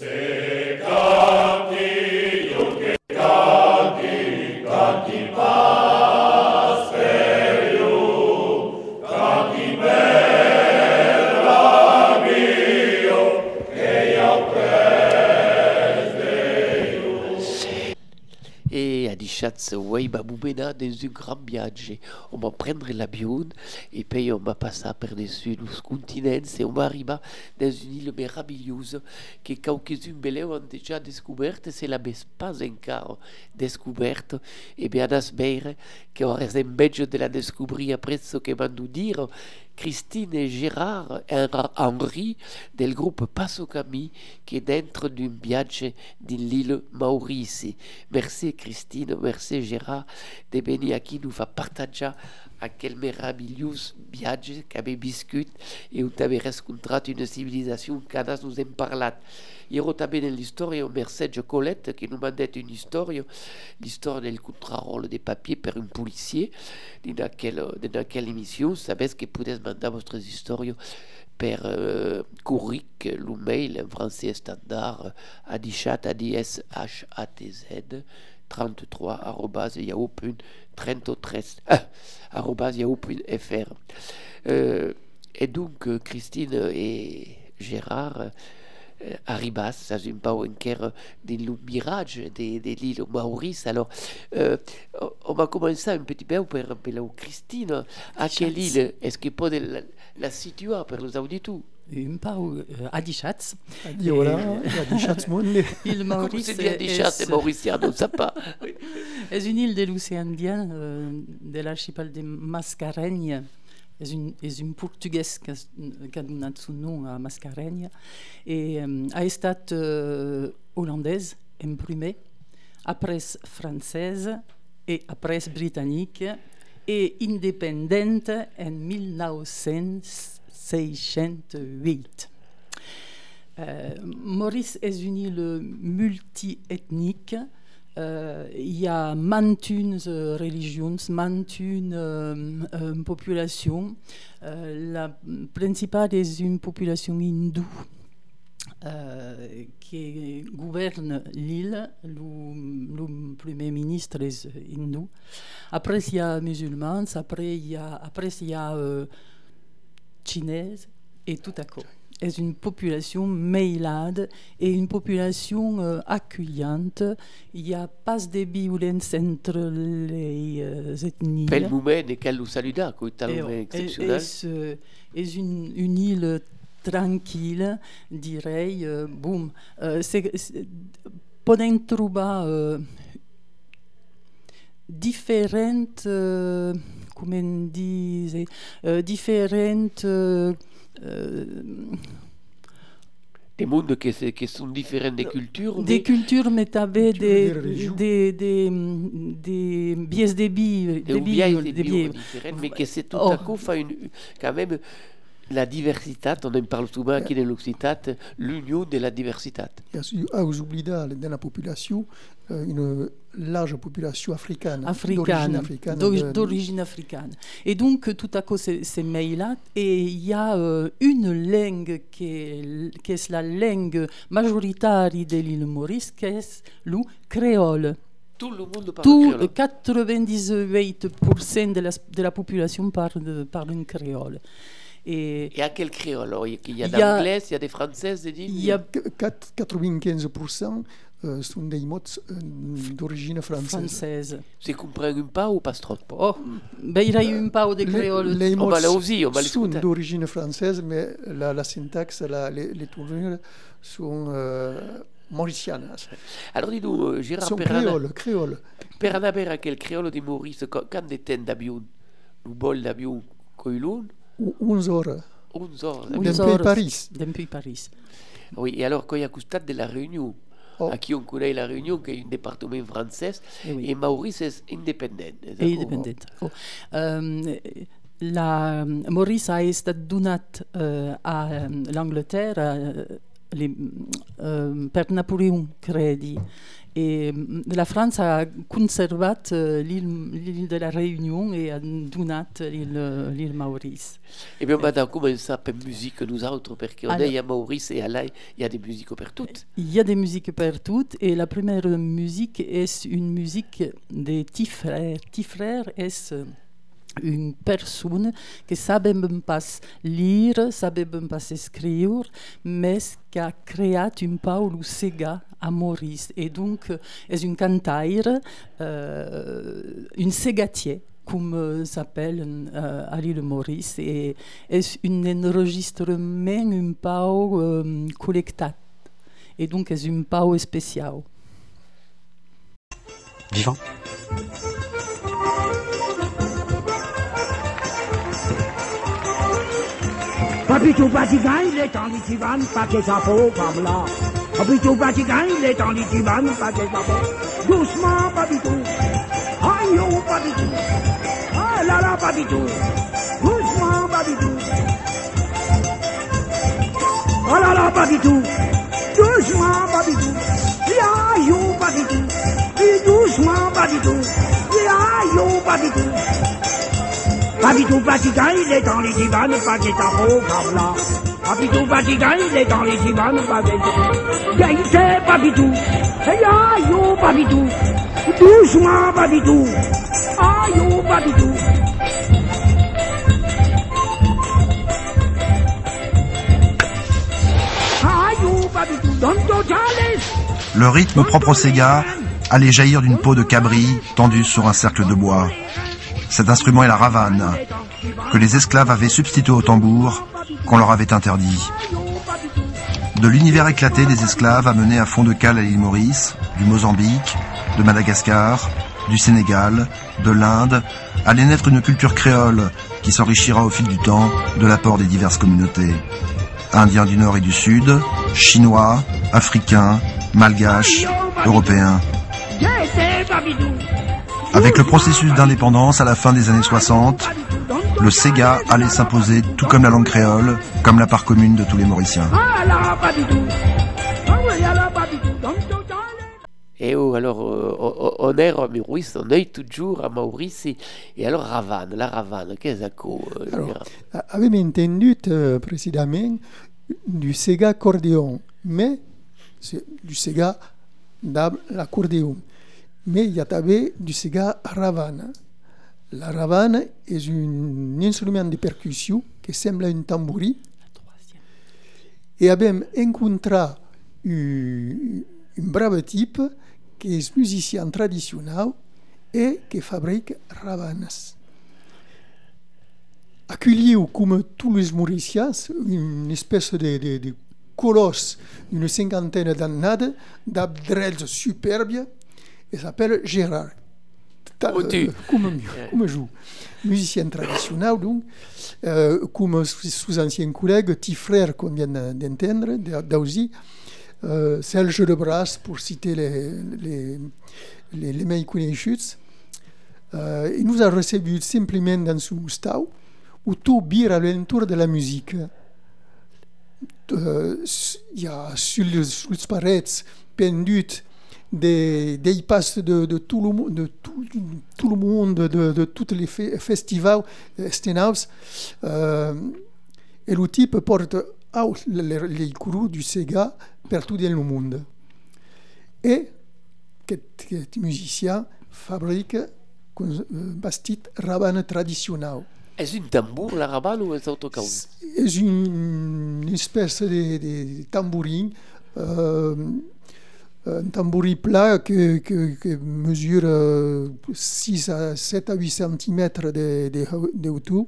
Sí. Schatz, ouais, m'a dans un grand viaggio. On va prendre l'avion et puis on va passer par-dessus le continent et on va dans une île merveilleuse que quelques-uns belés ont déjà découverte, c'est la pas encore découverte. Et bien, on espère qu'on reste de la découvrir après ce que vont nous dire Christine et Gérard Henri del groupe Passo Cami qui est dentro d'un viaggio d'une l'île Maurice. Merci Christine, merci Gérard de venir ici nous faire partager aquel merveilleux viaggio qu'avait biscuit et où avait rencontré une civilisation qu'Anna nous a parlé. Ero també nell'historia un messaggio Colette che nous mandait une histoire, l'histoire del contrarrôle des papiers per un policier. Dans quelle, dans quelle émission, savez que pouvez mandar votre histoire per euh, curric, l'email en français standard, adichat, ads, h a t z 33 arrobas yahoo.33 arrobas yahoo.fr. Euh, et donc, Christine et Gérard euh, arribas ça un peu encara de mirage de, de l'île Maurice. Alors, euh, on va commencer un petit peu par appeler Christine. À quelle île est-ce que peut la, la situer pour les auditeurs un peu à Dichatz. Voilà, à Dichatz Monde. Île Maurice. C'est à Dichatz et ne sait pas. C'est une île de l'océan Indien, euh, de l'archipel de Mascarenhas. És un, és un portuguès que, que son nom a Mascarenya i um, ha estat uh, holandès en primer, après francès i après britànic i independent en 1968. Uh, Maurice és una île multiethnique il y a une euh, religions, une euh, population. la principale est une population hindoue. qui gouverne l'île, le, premier ministre est hindou. Après, il y a musulmans, après, il y a, après, y a et tout à coup est une population mailade et une population euh, accueillante. Il n'y a pas de violence entre les euh, ethnies. Quel moment et quel saluda, exceptionnel. C'est une, une île tranquille, dirais, euh, boum. Euh, podem trouver euh, différentes, euh, comment dire, euh, différentes euh, euh, des mondes qui, qui, sont différents des cultures. Des mais... cultures, mais tu avais des, des, des, des biais de vie. Des, des biais de vie différents, mais que c'est tout oh. à coup fait une, quand même la diversité, on en parle souvent dans l'Occitan, l'union de la diversité. Ah, vous oubliez dans la population, euh, une large population africaine, africaine d'origine africaine, Et donc, tout à coup, c'est mail-là, et il y a euh, une langue qui est, qui est, la langue majoritaire de l'île Maurice, qui est le créole. Tout le monde parle Tout, créole. 98% de la, de la population parle, parle un créole. Et, et à quel créole Il y a d'anglais, il y a des françaises, Il y a 95% euh, sont des mots euh, d'origine française. française. C'est comprendre pas ou pas trop Oh, ben il y a eu un peu de créole. Les, les mots sont d'origine française, mais la, la syntaxe, la, les, les tournures sont euh. Alors dis-nous, euh, Gérard Sont créole, créole. Per anar a quel créole de Maurice, quand de temps d'avion, le bol d'avion, coilon 11 heures. 11 heures. Depuis Paris. Depuis Paris. Oui, et alors quand il y a costat de la Réunion, oh. à qui on connaît la Réunion, qui est un département français, et, oui. et Maurice est indépendant. Indépendant. Oh. Um, la, Maurice a estat donat uh, a l'Angleterre uh, per Napoleon, credi. Et mm, la France a conservé euh, l'île de la Réunion et a donné l'île Maurice. Et bien maintenant, comment ça peut musique nous autres Parce qu'on est à Maurice et à là, il y a des musiques pour toutes. Il y a des musiques pour toutes et la première musique est une musique des petits frères. Petits frères est une personne qui savait même pas lire, savait même pas écrire, mais qui a créé un le Sega à Maurice. Et donc, est une cantaire, euh, une ségatier comme s'appelle euh, à l'île Maurice, et est un enregistrement un peu euh, collecté. Et donc, est un peu spécial. Vivant. Pa bitou batigan, il est en litivan, pa ket sa peau, pa bla. Pa bitou batigan, il est en litivan, pa ket sa peau. Doucement, pa bitou. Aïe, yo, pa bitou. Ah là là, pa bitou. Doucement, pa bitou. Ah là là, pa bitou. Doucement, pa bitou. Ya, yo, pa bitou. Doucement, pa bitou. Ya, yo, pa bitou. Papitou Vatican, il est dans les haut comme là. Papitou Vatican, il est dans les qu'il est Gaïté, Papitou. Aïe, aïe, Papitou. Doucement, Papitou. Aïe, Papitou. Le rythme propre au Sega allait jaillir d'une peau de cabri tendue sur un cercle de bois. Cet instrument est la ravane, que les esclaves avaient substitué au tambour, qu'on leur avait interdit. De l'univers éclaté des esclaves amenés à fond de cale à l'île Maurice, du Mozambique, de Madagascar, du Sénégal, de l'Inde, allait naître une culture créole qui s'enrichira au fil du temps de l'apport des diverses communautés. Indiens du Nord et du Sud, Chinois, Africains, Malgaches, Européens. Avec le processus d'indépendance à la fin des années 60, le Sega allait s'imposer tout comme la langue créole, comme la part commune de tous les Mauriciens. Et oh, alors, euh, on est à Maurice, on est toujours à Maurice, et, alors Ravane, la Ravane, qu'est-ce que c'est euh, Avevamo entendu euh, précisément du Sega accordéon, mais du Sega l'accordéon mais il y avait du Sega ravana. La ravana est un instrument de percussion qui semble un tambouri. Et abbiamo rencontré un, brave type qui est musicien traditionnel et qui fabrique ravanas. Accueilli comme tous les Mauriciens, une espèce de, de, colosse, une cinquantaine d'années, d'abdrels superbes, il s'appelle Gérard. Euh, comme, comme joue. Musicien traditionnel, donc, euh, comme sous anciens collègues, petit frère qu'on vient d'entendre, d'Ausy, euh, Serge Lebras, pour citer les, les, les, les meilleurs euh, il nous a reçus simplement dans son stau, où tout bire à l'entour de la musique. Euh, il y a sur les, sur les parets pendues des, des passes de, de, tout le, de tout, tout le monde, de, de tous les festivals Stenhouse. Euh, et le type porte out les, les courroux du Sega partout dans le monde. Et cet musicien fabrique un bastit raban traditionnel. Est-ce un tambour, la raban, ou est-ce autre chose C'est une, espèce de, de tambourin. Euh, un tambourin plat qui, mesure 6 à 7 à 8 cm de, de, hauteur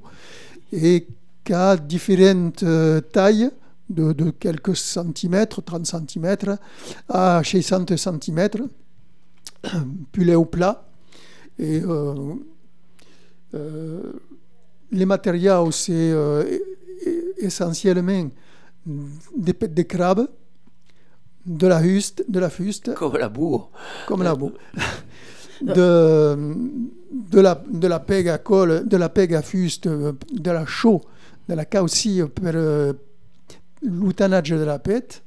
et qui a différentes euh, tailles de, quelques centimètres, 30 cm à 60 cm, puis au plat. Et euh, euh, les matériaux, c'est essentiellement des pêtes de crabe, de la huste, de la fuste. Comme la boue. Comme la boue. de, de, la, de la peg à colle, de la peg à fuste, de la chaux, de la caucille pour euh, l'outanage de la pète.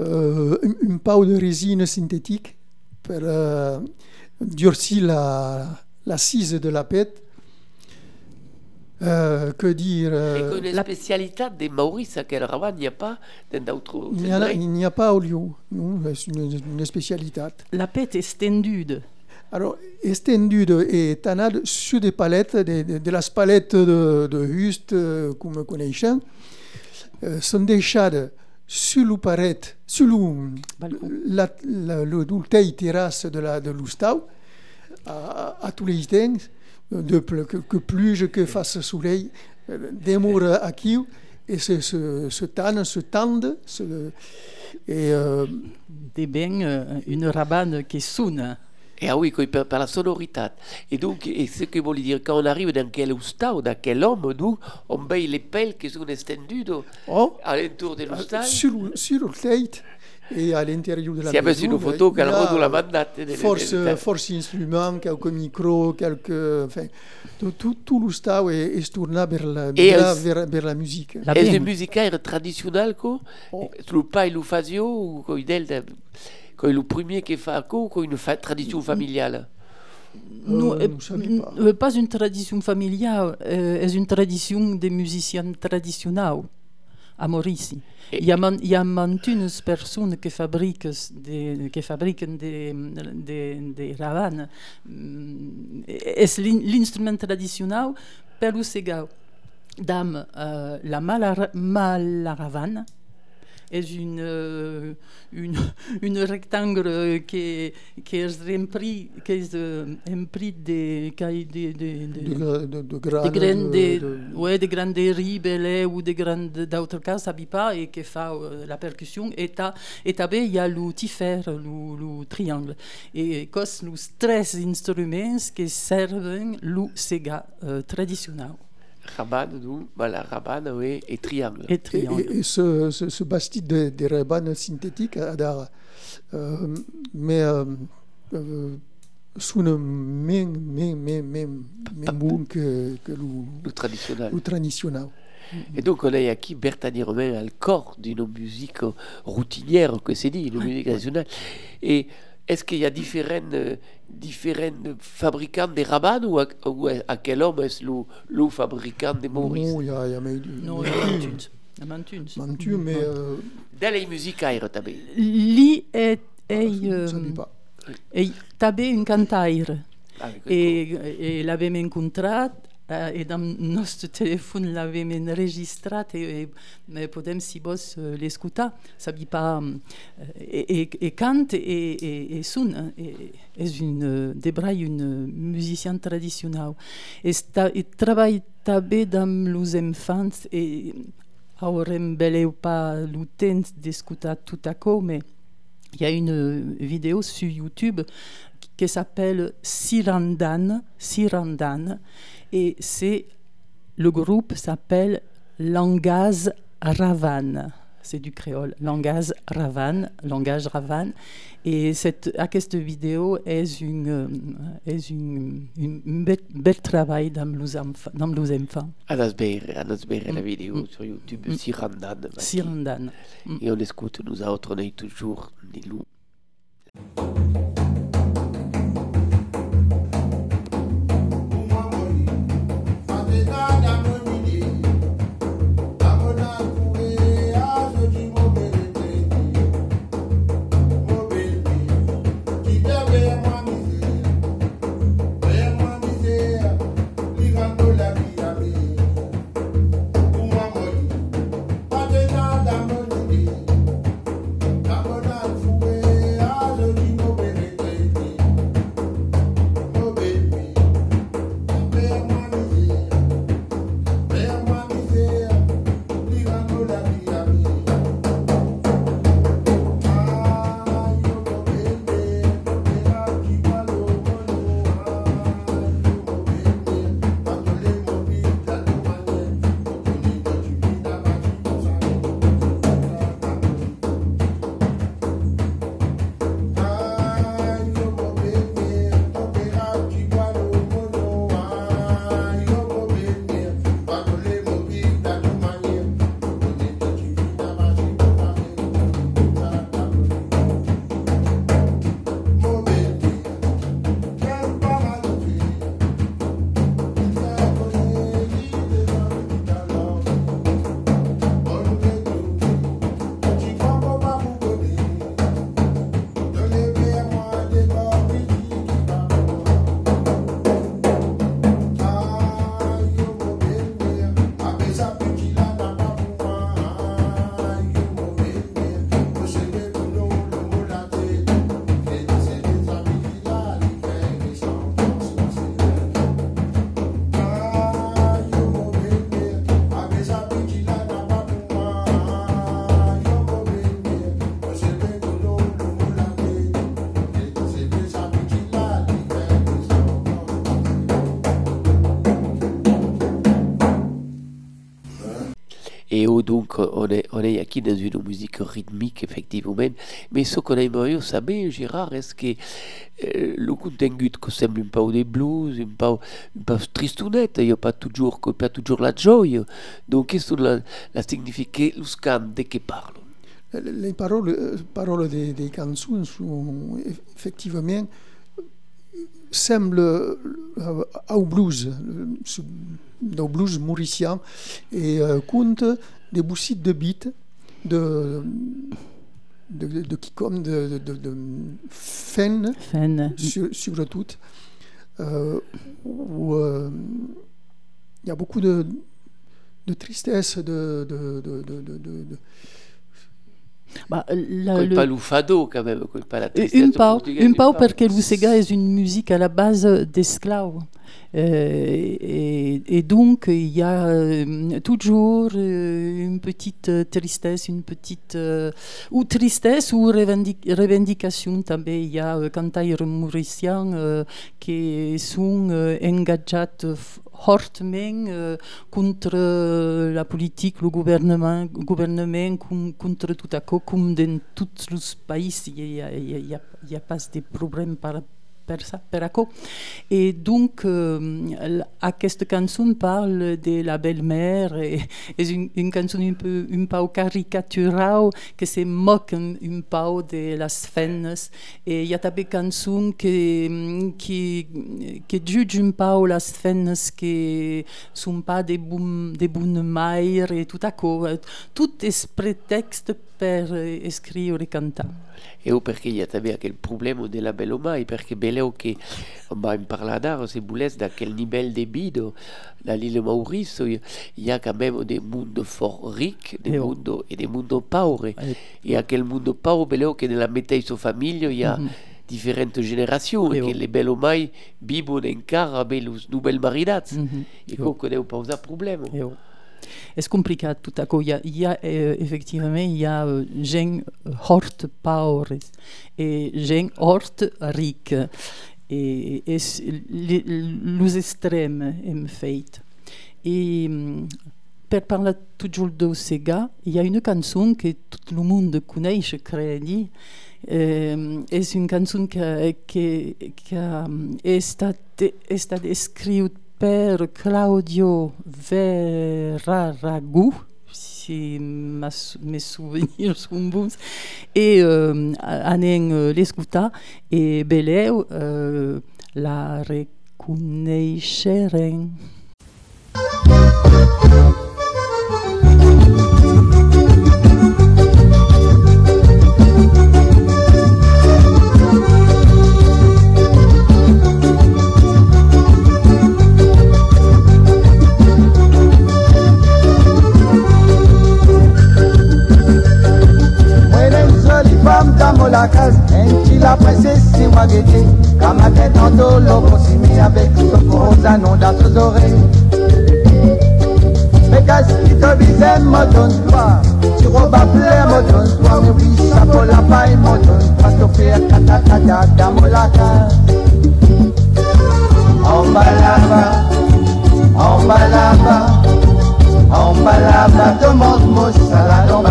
euh, un, un peu de résine synthétique pour euh, durcir la, l'assise de la pète. Euh, que dire Et euh, une la- spécialité des Maurice à quel rabat, il n'y a pas dans d'autres il n'y a- pas au lieu, non, c'est une, une spécialité. La pète est stendude. Alors, estendude et tanade sur des palettes, de, de, de las palettes de, de Hust, euh, comme connaissons, euh, sont deixades sur le paret, sur le, la, la, le terrasse de la de l'Oustau, à, à tous les temps, de, que, que pluie, que fasse soleil, euh, démour à qui, et se, se, se tannent, se tendent, se, et euh, Des bains, euh, une rabane qui sonne. Et ah oui, par, la sonorité. Et donc, et ce que voulait dire, quand on arrive dans quel ou dans quel homme, nous, on baille les pelles qui sont estendues oh, à l'entour de l'hostal. sur, le- sur le tête et à l'intérieur de la Si avait maison, une photo il y qu'elle a rend la mandate. Force, force instruments, quelques micros, quelques... Enfin, tout, tout, le style est, est tourné vers la, vers, vers, vers la musique. La bain. une musique traditionnelle, quoi Oh. Le pas et le fasio, ou quoi, il est quand le premier qui fait quoi, quoi, une fa- tradition familiale? Nous, Euh, euh, je savais pas. euh, pas une tradition familiale, euh, est une tradition des musiciens traditionnels à Maurice. Il y a, man- il y a mantunes personnes qui fabriquent des, qui fabriquent des, des, ravanes. L'instrument traditionnel, per segau, dame euh, la malara- malaravane, est une, euh, rectangle qui, qui est rempli, euh, rempli de, des, De, gra- de, de des graines, graines de- de, de- ouais, de riz, belé ou de- d'autres cas, ça ne pas et qui fait euh, la percussion. Et ta- et tabé, il y a le tiffer, le, le triangle. Et cos les trois instruments qui servent le sega euh, traditionnel. Rabane, nous, bah, la rabane, oui, et triangle. Et Et, triangle. et- et ce, ce, ce bastide de, de rebanes synthétiques, adar, euh, mais euh, euh, sonne même, même, même, même, même bon que, que le, Le traditionnel. le traditionnel. Et donc, on a ici Bertani Romain à le corps d'une musique routinière, que c'est dit, une musique nationale. Et est-ce qu'il y a différents, euh, différents fabricants de rabanes ou à, ou à- à quel homme est le, le fabricant de Maurice? Non, il y a, il y a mais- Non, il y a mantunes. Il y a mantunes. Mantu, mais euh, Dans les musiques aires, tabe. Li est, je est, ne euh, est tabé un cantaire. Avec Et, et l'avem encontrat eh, e dans nostre telefon l'avem enregistrat e, e podem si vos eh, l'escutar sabi pas e, e, e cante e, e, e sun e, une de brai une musicien traditionnel e, sta, e treball també amb los enfants e aurem beleu pas le temps d'escutar tout à mais il y a une vidéo sur YouTube qui s'appelle Sirandan, Sirandan, et c'est le groupe s'appelle Langaz Ravan. C'est du créole, langage Ravan, langage Ravan. Et cette, à cette vidéo est une, euh, est une, une, une bel, bel travail dans les enfants. Enfants. Anas Beire, Anas Beire, la Mm. vidéo Mm. sur YouTube, Mm. Sirandan. Sirandan. Et on écoute, nous autres, on est toujours des loups. Et donc, on est, on est ici dans une musique rythmique, effectivement. Mais ce qu'on aimerait savoir, Gérard, est-ce que euh, le contengut que semble un peu des blues, un peu, un tristounette, il n'y a pas toujours, pas toujours la joie. Donc, qu'est-ce que la, la signifie, le scan de qui parle? Les paroles, paroles des, des sont effectivement semblent euh, au blues, au blues mauricien, et euh, compte des boussites de beats de, de, de, comme de, de, de Fen, Fen. sur, surtout, euh, où euh, il y a beaucoup de, de tristesse, de, de, de Bah, la- Col le- pas l'ufado, quand même, col pas la tristesse un pau, un pau perché il Sega est une musique à la base d'esclaves. Euh, et, donc, il y a euh, toujours euh, une petite tristesse, une petite. ou tristesse ou revendic- revendication. També il y a cantaires mauriciens qui sont engagés fortement contre la politique, le gouvernement, gouvernement contre tout à coup, comme dans tous les pays, il n'y a, a- a- a pas de problème par Et donc, euh, aquesta cançó parle de la belle-mère et és une, une cançó un peu, un peu caricaturale que se moque un, peu de les feines. Et il y a també cançons qui, qui, qui jugent un peu les feines qui sont pas des, bon, des bonnes mères et tout à coup. Tout est prétexte per eh, scrivere e cantare. E o perché il y a també aquel problema de la belle mai, perché beleu che on va en parlar d'ara, se volés, d'aquel nivell de vida, dans l'île Maurice, il y a quand même des mondes fort rics, des Eh oh. mondes, et des mondes pauvres. Eh. Et aquel monde pauvre, beleu che nella mateixa famiglia il y a Mhm. differenti generazioni, Eh che oh. le belle mai vivono encara amb els nouvelles maridats. Mhm. E Eh oh. co deu pas problema. Eh oh. És complicat tot això. Hi ha, hi ha eh, efectivament, hi ha eh, gent hort paures i gent hort ric. I és l'ús extrem hem fet. I mm, per parlar toujours de Sega, hi ha una cançó que tot el món coneix, credi, eh, és una um, ha estat, ha estat per Claudio Verraragu, si mes souvenirs sont bons, et euh, anem euh, l'escoltar, et beleu euh, la reconeixerem. La case, ainsi la princesse si wagete, kama tento lobo simi avec son corosano dans ses oreilles. Mais qu'est-ce qui te disait, me donne-toi, tu robas plaire, me donne-toi, mais oui, chapeau la paille, la case. En bas là-bas, en bas là-bas, en bas là-bas, demande mon salade en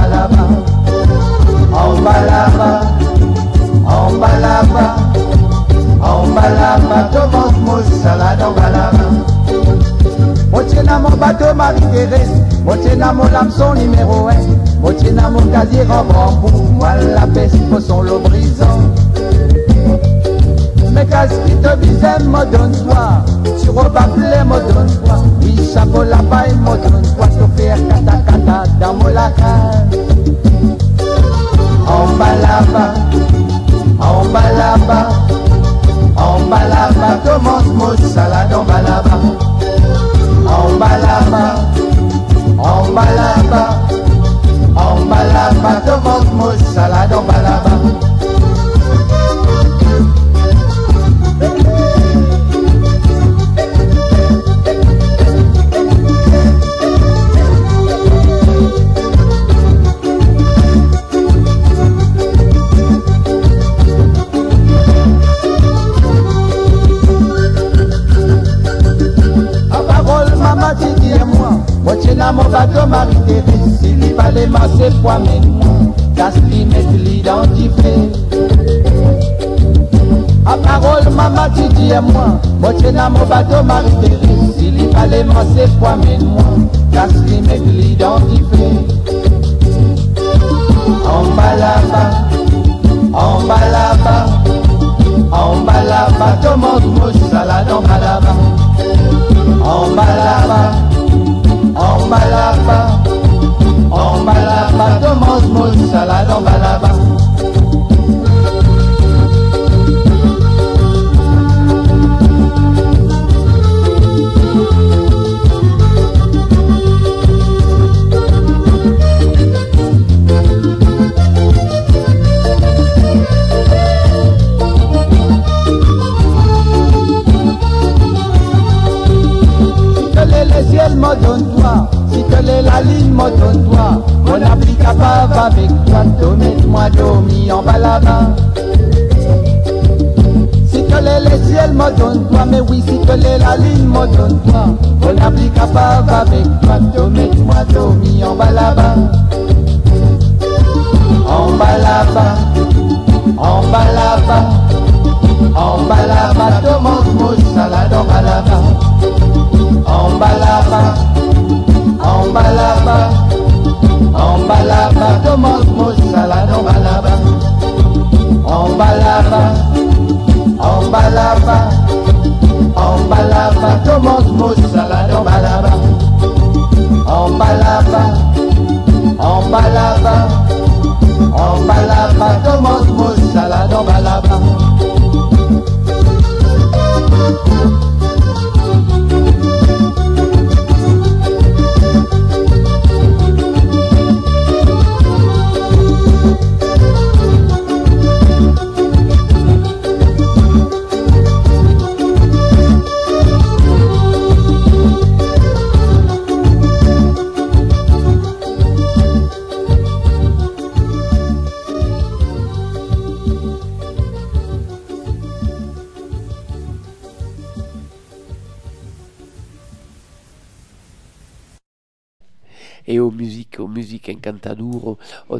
bas là-bas. Moitié dans mon bateau Marie-Thérèse, moitié dans mon hameçon numéro 1, moitié dans mon casier bambou, moi la peste son l'eau brisant. Mais qu'est-ce qui te disait, me donne-toi, tu rebablais, me donne-toi, oui, chapeau la paille, me donne-toi, te faire kata kata dans mon lacage. En bas là-bas, en bas là-bas, en bas là-bas, commence mon salade en bas là-bas. En bas là-bas, en bas là-bas, en bas là-bas, commence mon salade en bas moi, moi tu n'as mon bateau marie S'il fallait masser poids mais moi, Castri mettre l'identifié. En bas là-bas, en bas là-bas, en bas là-bas, tout donne-toi, mon appli capable avec toi, mets-moi dormi en bas là-bas. Si que les, les ciels me donne-toi, mais oui, si que les la ligne me donne-toi, mon appli capable avec toi, mets-moi dormi en bas là-bas. En bas là-bas, en bas là-bas, en bas là-bas, mouche, salade en bas là-bas. En bas là-bas, en bas là-bas, en bas là-bas,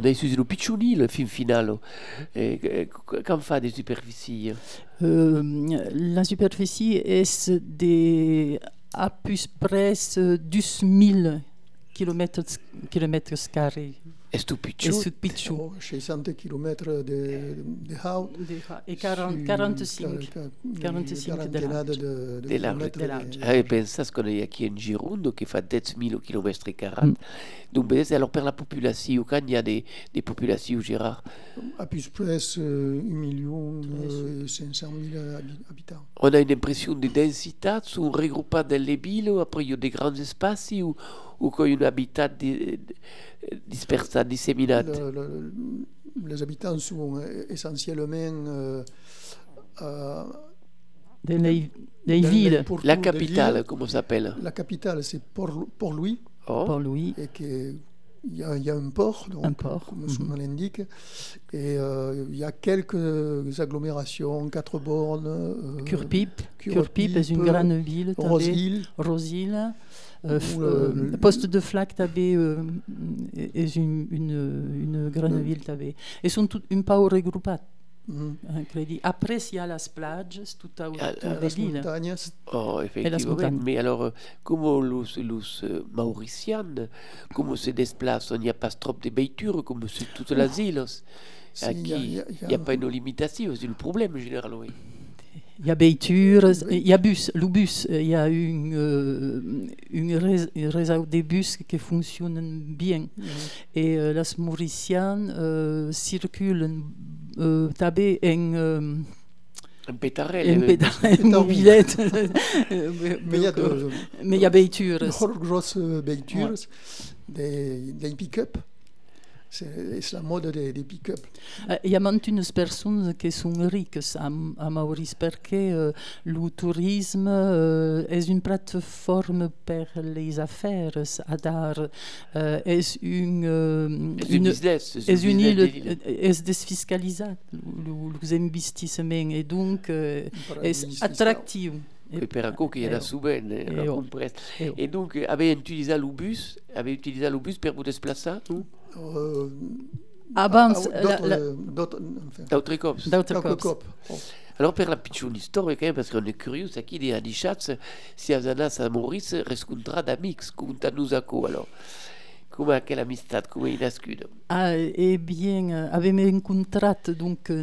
encantaduro, o dai su lo piccioni fin finale, e, e, quand fa des superficies? Euh, la superficie est de à peu près 12 000 km, kilomètres carrés. Est tu Et piccioni? sous Pichou. Oh, 600 km de, de haut. Et 40, 45. 45 de de, large. de, de, De large. De large. Ah, e qu'on est qui in Gironde qui fa 10 000 km 40. Donc, ben, alors per la population, quand il y a des, des populations, Gérard, À plus près, euh, 1 million euh, 500 000 habi- habitants. on a une impression de densité, sont regroupés dans les villes, après il y a des grands espaces ou, ou qu'il y a un habitat di- Le- le- les habitants sont euh, essentiellement euh, euh, Dans les, les dans villes, les La capitale, villes. comment ça s'appelle La capitale, c'est Port, Port-Louis, oh. Port-Louis, et que il y, a, il y a un port, donc, Un port, comme son mhm. nom l'indique, et euh, il y a quelques agglomérations, quatre bornes, euh, Curpip. Est une grande ville. Roseville, Rosille. Euh, euh, le- poste de flac, t'avais euh, est une, une, une grande Le- ville, t'avais. Et sont toutes un peu regroupées. mhm. Après, il y a las plages, tout à las montagnes, Oh, effectivement. Mais alors, euh, comment les, les euh, Mauriciennes, comment se déplacent? Il n'y a pas trop de beitures comme sur y a- il n'y a pas une limitation, c'est le problème général, oui. Il y a Beitures, Oui. il y a bus, le bus, il y a une, euh, une rés- un réseau de bus qui fonctionne bien. Mhm. Et euh, les Mauriciennes euh, circulent euh, tabé en, euh, Un pétarel. pédale, en pétard mobilette. Mais il y a de, Mais il y a Beitures. de grosses beitures, des, des pick-up. C'est c'est la mode des, des pick-up. Euh, Il y a même une personnes qui sont riches à, à Maurice parce que euh, le tourisme euh, est une plateforme pour les affaires à dar, euh, est une, euh, C'est une business. est une business île des îles. euh, est défiscalisée les investissements et donc euh, Un est fiscal. attractive Et per eh, bene, eh, la oh. compresse. eh, oh. Et donc, euh, avait utilisé le bus, avait utilisé le bus pour vous déplacer, Abans, d'autres, la- d'autres. Oh. Alors, per la piccione même, parce qu'on est curieux, c'est qui des Adichatz, si Azana San Maurice rescontra d'amix, conta-nous à quoi, alors Come quelle amistad, come è nascuda? Ah, eh bien, euh, avem incontrat donc euh,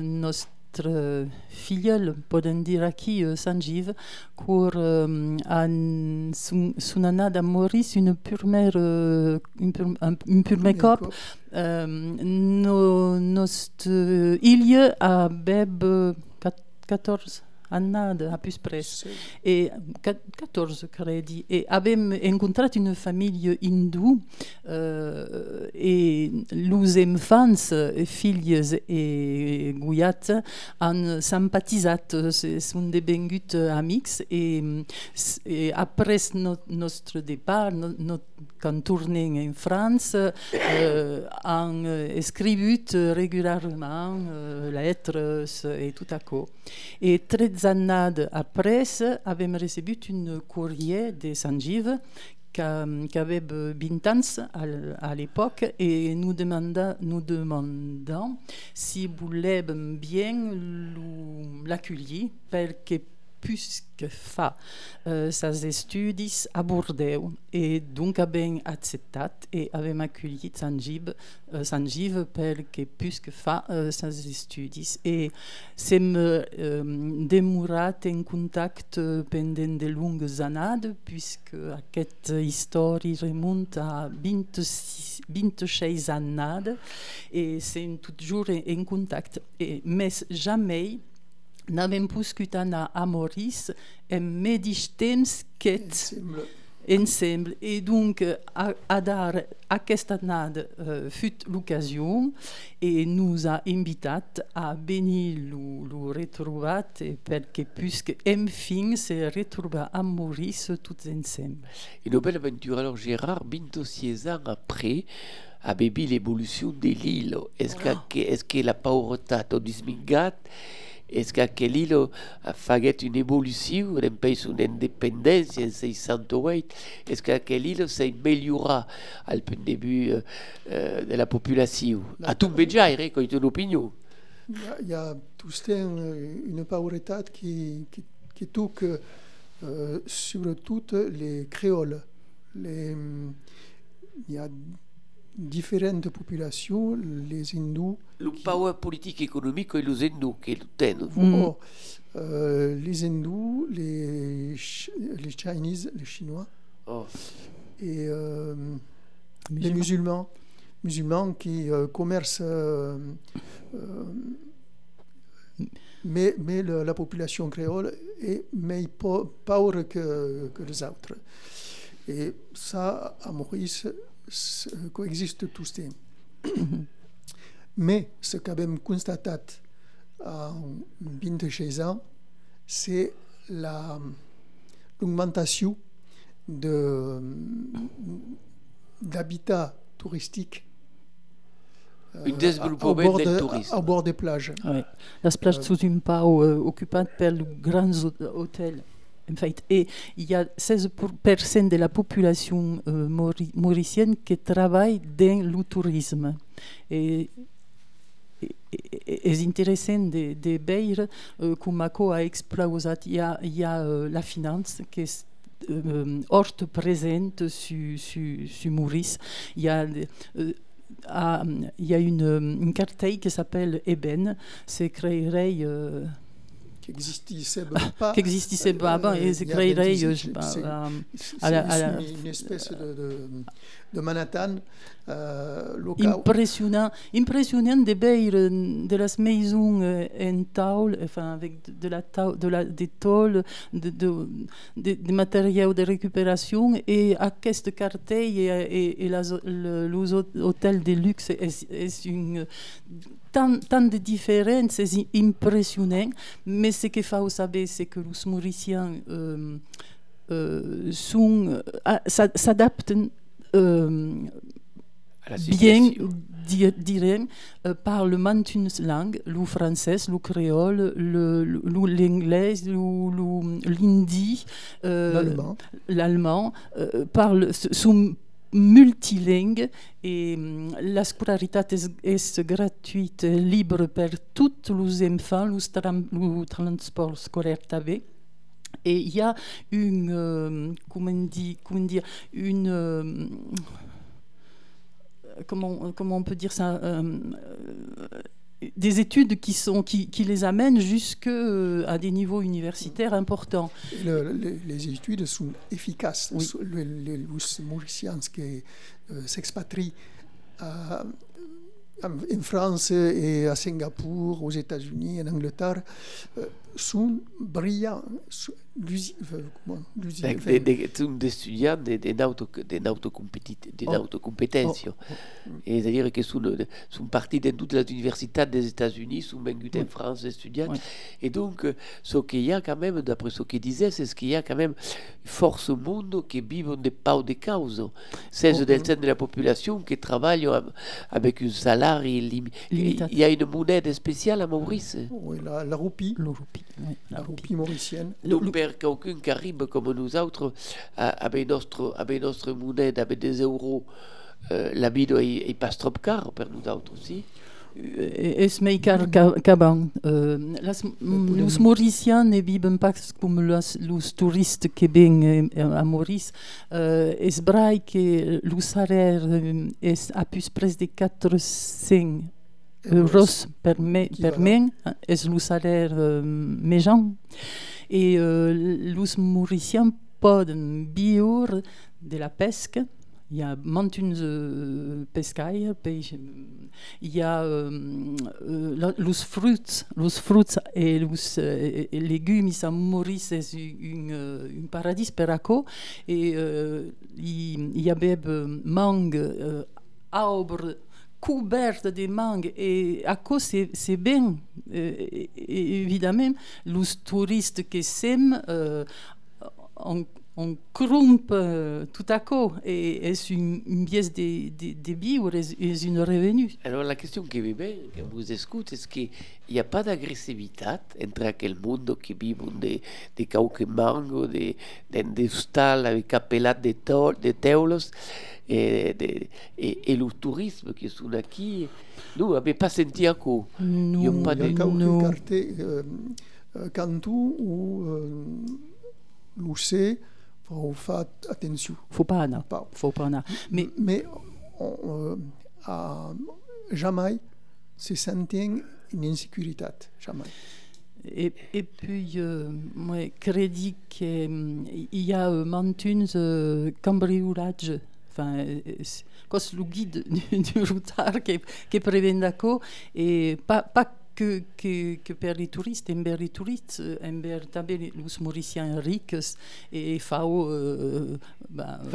nostre filleul, podem dir aquí, uh, Sanjiv, cur um, an sun, sun anat a Maurice une primer, uh, un, pur- un, un primer cop, Cop. um, no, nost uh, ilie a beb uh, cat- 14 annat a plus pres. C'est- Et quat- 14, credi. Et avem incontrat une famille hindoue euh, et los infants, eh, filles et guiat, han sympathisat, se- sont devengut amics et, s- et après no, notre départ, no, no, quand tournem en France, euh, han eh, escrit régulièrement euh, lettres et tout à coup. Et 13 années après, avem recebut un courrier de Sanjiv qui qui avait 20 ans à l'époque et nous demanda, nous demandant si voulem bien l'accueillir perquè puisque fa euh, ses estudis a Bordeaux et donc avem acceptat et avem accueillit Sanjiv, euh, Sanjiv perquè puisque fa euh, et sem euh, demorat en contact euh, pendant de longues années puisque cette histoire remonte à 26, 26 années et c'est toujours en, en contact et, mais jamais n'avem pogut anar a Maurice en medis temps qu'et Ensemble. ensemble. Et donc, euh, à, à dar aquesta année euh, fut l'occasion et nous a invitat à venir lo, lo retrobat et perquè puisque enfin se retroba a Maurice tous ensemble. Une belle aventure. Alors, Gérard, 26 ans après, a l'évolution de l'île. Est-ce que, est que la pauvreté a l'île a fait une évolution d'un pays sous indépendance en 608? Est-ce que l'île s'est améliorée au début euh, euh, de la population? A tout déjà, Eric, tu une opinion? Il y a- a temps euh, une pauvreté qui, qui, qui touche euh, surtout les créoles. Les, hum, il y a différentes populations, les hindous, Le power politique économique et les hindous qui le tiennent. Mm. oh, euh, les hindous, les, Ch- les Chinese, les Chinois Oh. et euh, les musulmans, musulmans qui euh, commercent, euh, euh, mais, mais le- la population créole est po- pauvre que, que les autres. Et ça, à Maurice, c'est- coexiste tous ces. mais ce qu'avons constaté en 26 ans, c'est la- l'augmentation de- d'habitat touristique euh, Un développement au bord de- des plages. Ouais. Les plages sont un pau euh, occupées par de grands hô- hôtels. En fait, et il y a 16% de la population euh, mauri- mauricienne qui travaille dans le tourisme. Et és interessant de, de veure uh, com Maco ha explosat. Hi ha, hi ha uh, la finance que és um, hort present sur, Maurice. Il y a, euh, il y a une, une carteille qui s'appelle Eben. C'est créerait... euh, pas. pas euh, et c'est il y a créerait 26, euh, à la- à la- une, espèce de, de, de Manhattan euh, local. impressionnant, impressionnant de veure de les maisons euh, en tôle, enfin avec de, de la de la, des tôles, de, de, de, de matériaux de récupération et aquest cartell et, et, et les, le, les hôt- hôtels de luxe est, est une tant, tant de différences, c'est impressionnant, mais ce qu'il faut savoir, c'est que les Mauriciens euh, euh, euh, s'adaptent euh, bien, direm, euh, parle mantune langue, le français, le créole, le- le- l'anglais, l'hindi, euh, L'allemand. l'allemand, euh, parle s- sont multilingues et hum, la scolarité est, gratuite, libre pour tous les enfants, le, transport scolaire tabé. Et il y a une, euh, comment, dit, comment dire, une, euh, comment, comment on peut dire ça, euh, des études qui, sont, qui, qui les amènent jusqu'à des niveaux universitaires importants. Le- le- les études sont efficaces. Oui. Le- le- les Mauriciens qui euh, s'expatrient en France et à Singapour, aux États-Unis, en Angleterre, euh, sont brillants. Sont- l'usi- comment- l'usi- Ec, enfin, de, de, sunt de, de, nauto, de, nautocompeti- de Oh. nautocompetència. Et C'est-à-dire que sont, de- sont partis de toutes les universités des États-Unis, sont venus en France étudiants. Oui. Et donc, euh, ce qu'il y a quand même, d'après ce qu'il disait, c'est ce qu'il y a quand même force au monde qui vivent de pas de cause. 16% de la population qui travaillent avec un salaire Limitatif. Il y a une monnaie spéciale à Maurice. oui, la, la roupie, L'Europe, oui, la la roupie. roupie mauricienne. Per quelqu'un qui arrive comme nous autres, avec notre, avec notre monnaie, avec des euros, euh, la vie est, pas trop car pour nous autres aussi. Es meikar kaban. Las, los Mauriciens ne viven pas comme los, los touristes qui viennent eh, a Maurice. Uh, es brai que le salaire eh, es a plus près de 400 euros per, me, per Equivalent. men, es le salaire uh, méjan. Et uh, los Mauriciens poden viure de la pesca. Il y a mantunes euh, pescaires, peix, il y a euh, euh, los fruits, los fruits et euh, et légumes à Maurice c'est un un paradis per acco et euh, il il y a beb mangue, euh, arbre couverte de mangues. Et à cause c'est bien. Euh, évidemment les touristes qui s'aiment euh, on crumpe euh, tout à coup et est une, une pièce de, de, de vie ou est, est une revenu. Alors la question qui me vient, quand vous écoute, est-ce qu'il n'y a pas d'agressivité entre aquel monde qui vit de, de quelques mango, de, de, stalles avec appelats de, de teulos et, de, et, et le tourisme qui sont ici Nous, on n'avons pas senti encore. Nous, Il y a pas de- nous- quartiers, euh, euh, Cantou où euh, l'UC faut faire attention. faut pas Pas. faut pas anar. Mais Mais on, euh, à jamais se sentir une insécurité. Jamais. Et, et puis, euh, moi, crédit qu'il y a euh, mantunes euh, cambriolage. Enfin, euh, c'est- cause le guide du, du routard qui, qui prévient d'accord et pas, pas que, que, que per les touristes, envers les touristes, euh, envers també les Mauriciens rics et faut euh, ben, euh,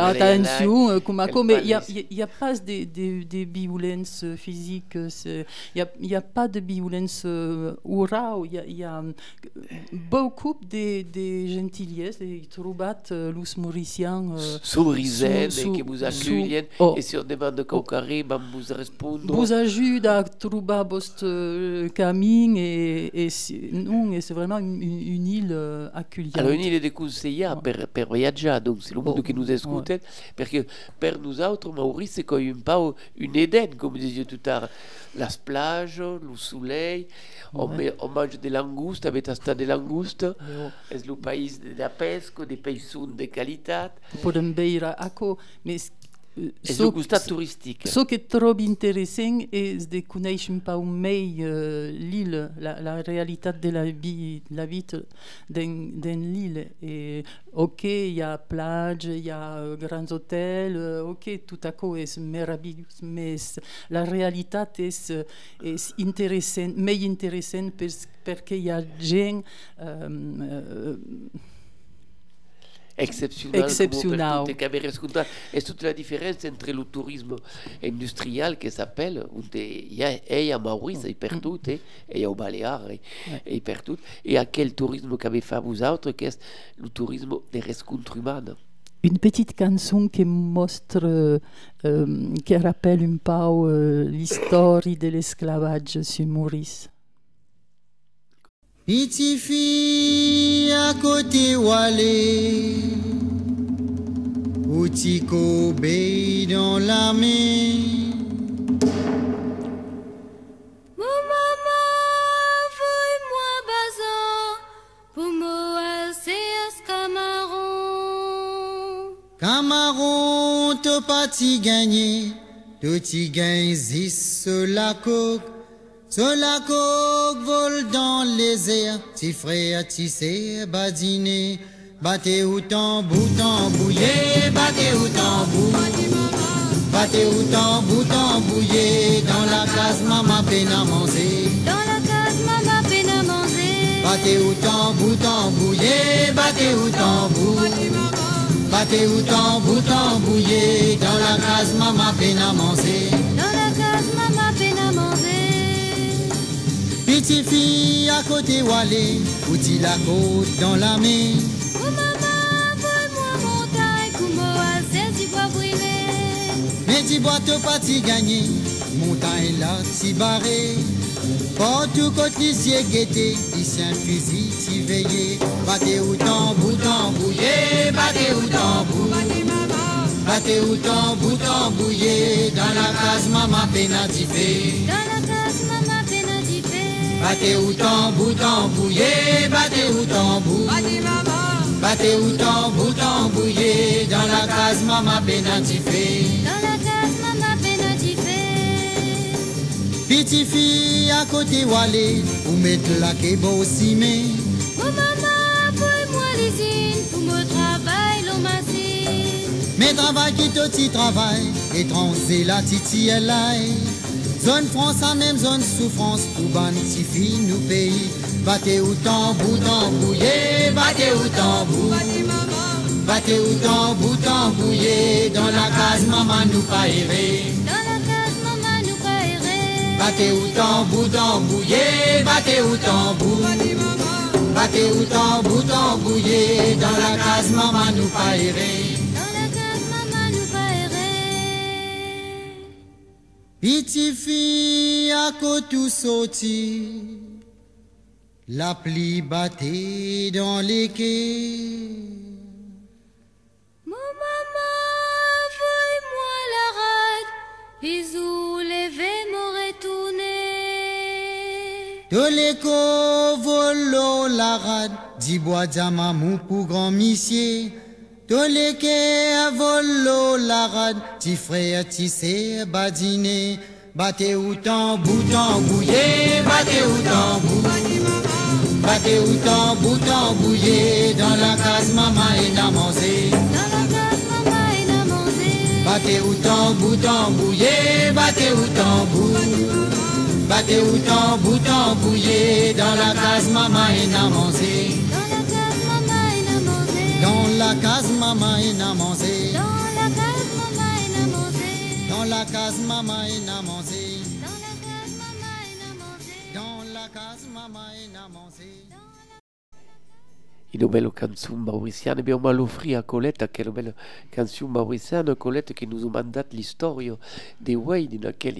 à elle quoi, mais il n'y a, a- a pas de, de, de violences physiques, c'est- il n'y a, a pas de violence euh, orale, il y a, y a euh, beaucoup de, de gentillesses, et euh, Mauriciens. euh, sous- et qui vous accueillent. oh. Et vous vous ajude à trouver votre euh, et, et non, et c'est vraiment une, une- île euh, accueillante. Alors, une île de conseillers per, per viaggiare, donc c'est le monde Oh, qui nous écoute, parce que per nous autres, Maurice, c'est quand même pas une Éden, comme disait tout à l'heure. La plage, le soleil, on, Ouais. met- on mange des langoustes, avec un stade de langoustes, c'est le pays de la pesque, des paysans de qualité, podem veure acco, mais et so- gustat touristique. Ce qui est trop intéressant est de connaître un peu mieux euh, l'île, la, la réalité de la vie, la vie d'un d'un l'île. Et ok, il y a plage, il y a euh, grands hôtels, euh, ok, tout à coup est merveilleux, mais c- la réalité est, euh, est intéressante, mais intéressante parce, parce qu'il y a des gens euh, euh, exceptionnel. Exceptionnel. Et toute la différence entre le tourisme industriel qui s'appelle, où il y a et à Maurice, et partout, et il y a au Baléares, et, et partout, et à quel tourisme qu'avait fait vous autres, qui est le tourisme des rencontres humaines? une petite chanson qui montre, euh, euh, qui rappelle un peu euh, l'histoire de l'esclavage sur Maurice. Petite fille à côté Walé, ou Tico dans la main. Mon maman, fouille-moi bazar, pour moi c'est Camaron. Camaron, t'as pas ti gagné, t'as ti gagné zis la coque. Sur la coque vole dans les airs, ti frère tissé badiner. Battez ou tambour, tambouillé, battez ou tambour. Battez ou tambour, tambouillé, dans la case maman peine à manger. Dans la case, maman peine à manger. Battez ou tambour, tambouillé, battez ou tambour. Battez ou tambour, tambouillé, dans la case maman peine à manger. Dans la case, maman à. Fille à côté Walé, outil la côte dans la main. Oh maman, fouille-moi montagne, Kumoa, c'est du bois brûlé. Mais dis bois t'as pas ti gagné, montagne là ti barré. Partout côté l'ici guetté, ici un fusil ti veillé. Battez ou tambour, tambouillé, battez ou tambour. Battez ou tambour, dans la case maman fait. Dans la case, maman. Battez ou tambour, tambouillé, battez ou tambour. Battez ou tambour, tambouillé, dans la case maman fait. Dans la case, maman differ. Petite fille à côté Walé, ou mettre la kebo cimé. Oh maman, fouille-moi l'usine, pour me travail, massine. Mais travail qui te ti travail, étranger la titi elle aille. Zone France a même zone souffrance, ou ban ti fille nous pays. Battez ou tambour, tambouillé, battez ou tambour. Battez ou tambour, tambouillé, dans la case maman nous pas errer. Dans la case, maman nous pas errer. Battez ou tambour, tambouillé, battez ou tambour. Battez ou tambour, tambouillé, dans la case maman nous pas errer. Petite fille à côté sorti, la pluie battait dans les quais. Maman, fouille-moi la rade, bisous, levez, me retourner. De l'écho volo la rade, dit bois mamou pour grand missier. De l'écho volo la rade, ti frère tissé badiner. Battez ou tambour, tambouillé, battez ou tambour. Battez ou tambour, tambouillé, dans la case maman et n'a mangé. Dans la case, maman est à manger. Battez ou tambour, tambouillé, battez ou tambour. Battez ou tambour, tambouillé, dans la case maman et n'a mangé. La case maman et n'a mangé. Dans la case, maman est à manger. Dans la case maman et n'a mangé. Dans la case, maman et n'a mangé. Une belle canzone mauricienne. Abbiamo l'offrir a Colette, quelle belle canzone mauricienne, Colette che nous mandat l'histoire de Wayne in quelle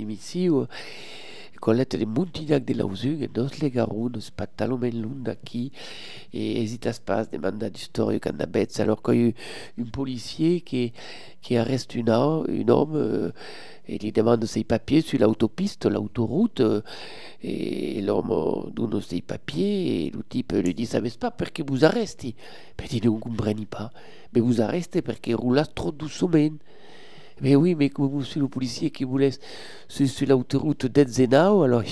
Colette de de Lausung, e nos le garoun, spattalo men lunda qui, et hésitas pas de mandat d'histoire quand a bête. Alors qu'il y a eu un policier qui, qui arrête une un homme, euh, et lui demande ses papiers sur l'autopiste, l'autoroute, euh, et l'homme donne ses papiers, et le type lui dit, savez pas pourquoi vous arrêtez Ben, il ne comprend pas. Mais vous arrêtez parce que roulez trop doucement. Mais oui, mais comme monsieur le policier qui vous laisse sur, l'autoroute d'Etzenau, alors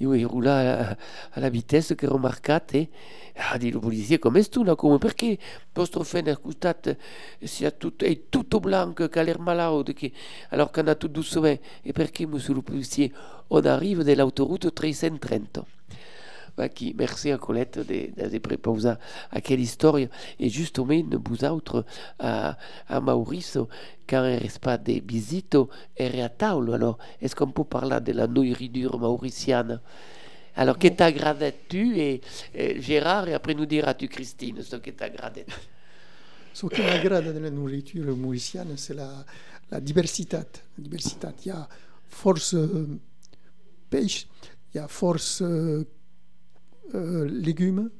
il roule à, la vitesse che remarcate. Ah, dit le policier, come tu là, come perché vostro fene accustat sia tutto, è tutto blanco, che ha l'air malade, che, alors qu'on a tout doucement. Et perché, monsieur le policier, on arrive de l'autoroute 330. Qui, merci à Colette de, de préposer à quelle histoire et justement vous autres à, à Mauricio quand il reste pas des visites et à table alors est-ce qu'on peut parler de la nourriture mauricienne? Alors que t'agradais tu et, et Gérard et après nous diras-tu Christine ce que t'agradais ce qui m'agrade dans la nourriture mauricienne, c'est la, la diversité. La diversité. Il y a force euh, pêche, il y a force euh, euh, légumes,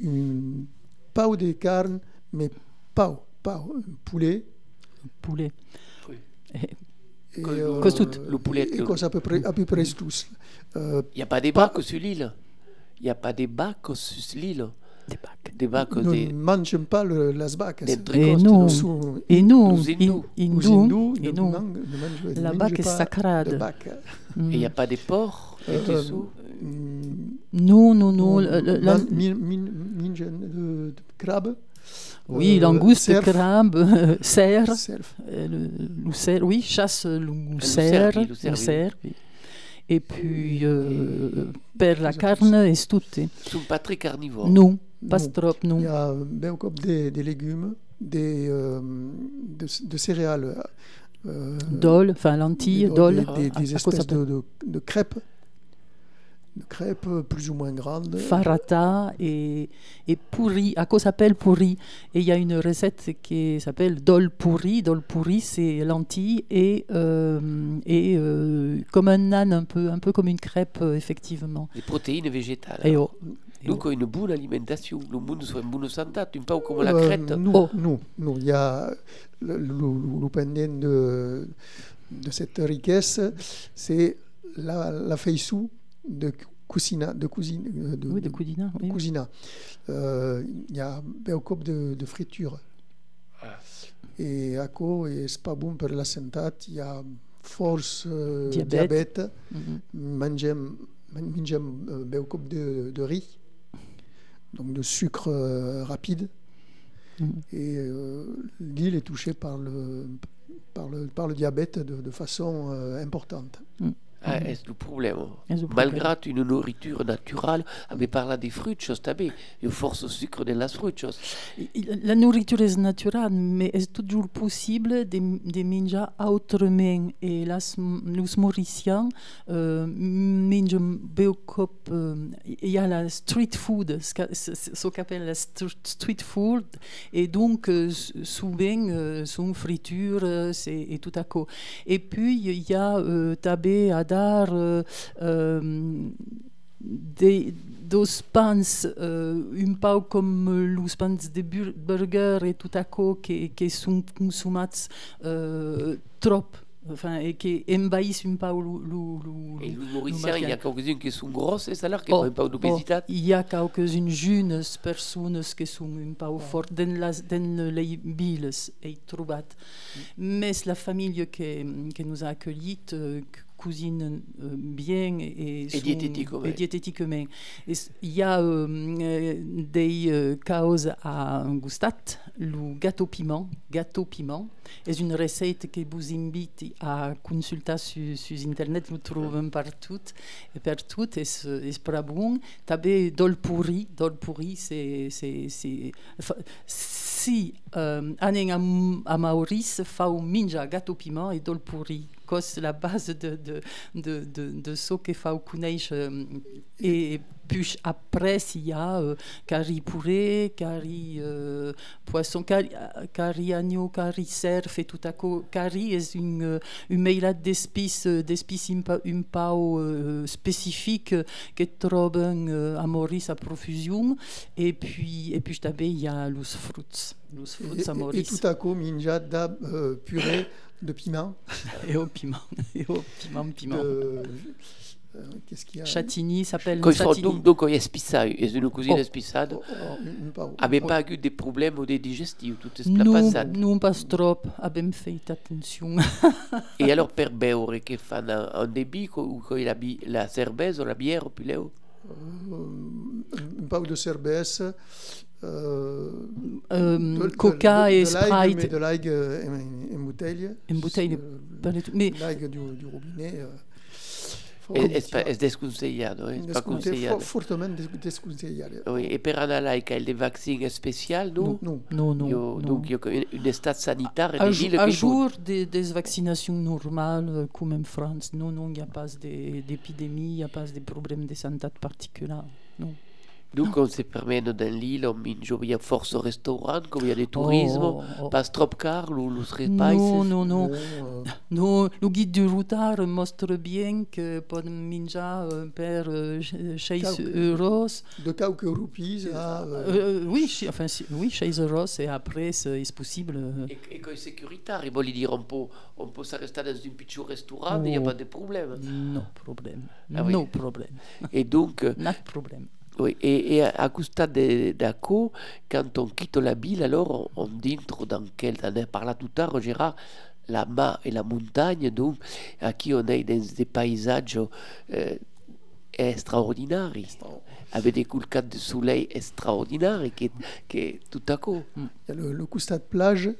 une pau de carne, mais pau, pau, un poulet. poulet. Oui. Et- Et, Que- Cause tout. Le poulet, Et, le- à peu près, à peu près tous. Euh, Il n'y a pas des bacs sur l'île. Il n'y a pas des bacs sur l'île. des bacs. Des bacs nous des... ne mangeons pas le, las. Des Et nous, et nous, hindous. et nous, la bac est sacrade. mm. Et il n'y a pas des porcs Euh, euh, mm, Non, non, non. la- min- min- de, de crabe. oui, euh, langouste, cerf, crabe, euh, cerf, cerf. euh, le- lucère, oui, chasse loup-cerf, lucère, oui. Et puis, euh, per la carne est toute. Ils sont pas très carnivores. Non, pas Non. trop, non. Il y a beaucoup des, des légumes, des, euh, de, de céréales. euh, Dol, enfin lentilles, dol. des, des- ça espèces de, de, de crêpes. De crêpes plus ou moins grandes. farata et, et pourri. À quoi s'appelle pourri? Et il y a une recette qui s'appelle dol pourri. Dol pourri, c'est lentilles et, euh, et euh, comme un âne, un peu, un peu comme une crêpe, effectivement. Des protéines végétales. Et oh, Donc, oh. une bonne alimentation. Une bonne santé. Un peu comme la Euh, crête. nous, Oh. nous, nous, il y a le, le, le- le pendant de, de cette richesse, c'est la, la de cuisina, de cuisine, euh, de, Oui, de Coudina. oui. cuisina. Euh, Il y a beaucoup de, de friture. Ah. Et c'est pas bon pour la santé, il y a force euh, Diabète. Mhm. Mangem, man- mangem euh, beaucoup de, de riz, donc de sucre euh, rapide. Mhm. Et euh, l'île est touchée par le, par le, par le diabète de, façon importante. Ah, le problème? Est le problème? Malgré une nourriture naturelle, ah, mais parla des fruits, també. Il force au sucre de las fruits. I- La nourriture est naturelle, mais est toujours possible de, de manger autrement? Et là, les Mauriciens euh, mangent beaucoup. euh, Il y a la street food, ce qu'a- ce ce qu'on appelle la str- street food, et donc euh, souvent euh, sont fritures euh, c'est- et tout à coup. Et puis il y a euh, tabé à dar. euh, euh, des, dos pans euh, un peu comme les pans de bur- burger et tout à coup qui, qui sont consommés euh, trop enfin, et qui envahissent un peu le, Et le, les Mauriciens, il y a mercat. quelques-uns qui sont grosses, et ça l'air qui Oh, n'ont pas d'obésité. il y a quelques-unes jeunes personnes qui sont un peu fortes dans, la, dans les villes et trouvat. Mais la famille qui, qui nous a accueillis euh, cuisine euh, bien et, sont- diététiquement. et diététiquement. Et s- Il y a euh, des euh, causes à gustat, le gâteau piment. Gâteau piment est une recette que vous invite à consulter sur, sur Internet. Vous trouvez partout et partout et c'est pas bon. Tabe dol pourri, dol pourri, c'est si euh, à, Maurice fa un minja gâteau piment et dol pourri. C'est la base de de de de, de ce que fa conèche euh, et puis après il y a euh, curry poulet, curry euh, poisson, curry, curry agneau, curry cerf et tout à coup curry est une euh, une mêlade d'épices euh, un peu euh, spécifiques euh, que trouve euh, à Maurice à profusion et puis et puis il y a les fruits. Et, fruits à et- et Maurice tout à coup, minja da euh, purée de piment. et au piment. Et au piment piment Qu'est-ce qu'il y a Chatigny s'appelle Chatigny. donc, il y a spissade, et une cuisine Oh. espissade, Oh, oh, une- une part- avait oh, pas eu des problèmes ou des digestifs, tout est la Nous, passade. nous pas trop, abbiamo fait attention. Et alors, per beure, che fanno un débit, ou quand il a bi- la cerveza, la bière, ou puis léo euh, un peu de cerveza. Euh, Euh, de- de- Coca de- et de l'ail, Sprite. mais de l'ail euh, en, en bouteille. Une bouteille, Euh, pas du tout. Mais L'ail du, du robinet. euh, è, è, è desconsigliato, eh? È pas Desconte- consigliato. fo- fortemente des- desconsigliato. Oui, e per una laica il vaccin spécial, non? Non. non, non. Io, non. donc, il y a une état sanitaire et à qui jour des, des vaccinations normales, euh, comme en France, non, non, il n'y a pas de- d'épidémie, il n'y a pas de problème de santé particulier. Non. Donc on se promène dans l'île, on mange, il y a force au restaurant, comme il y a des tourismes, Oh, oh. pas trop car, ou les Non, non, non. euh, No, le guide du routard montre bien que menjar euh, per euh, 6 Quelques- euros. de quelques roupies à euh, Euh, oui, enfin, oui, 6 euros et après, c'est possible. euh, Et, et quand c'est sécuritaire, il veut dire on peut, on peut s'arrêter dans un petit restaurant, il n'y a Oh. pas de problème. No problème. Ah oui. no problème. Et donc, euh, Not problème. Oui, et, et à, Costa de d'Aco, quand on quitte la ville, alors on, on entre dans quel, on a parlé tout à l'heure, Gérard, la mer et la montagne, donc, à qui on est dans des paysages euh, extraordinaires, avec des coups de soleil extraordinaires, qui, qui tout à coup. Il y a le, le Coustat plage,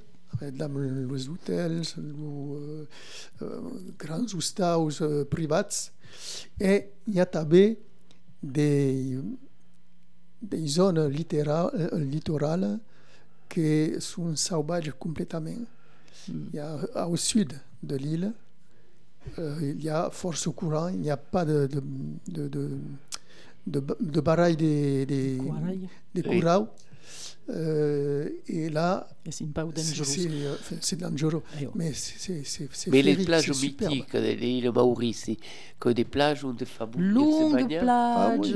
avec là, les hôtels, les euh, euh, grands hostels euh, privats. Et il y a des, des zones littéra- euh, littorales qui sont sauvages complètement. Il y a, au sud de l'île, euh, il y a force courant, il n'y a pas de, de, de, de, de, de barrage des, des, des courants. Euh, et là, c'est pas c'est dangereux. c'est, euh, dangereux. Oh. Mais c'est- c'est c'est- c'est Mais les plages mythiques de l'île Maurice, c'est que des plages où des familles se Longue baignent. Ah oui,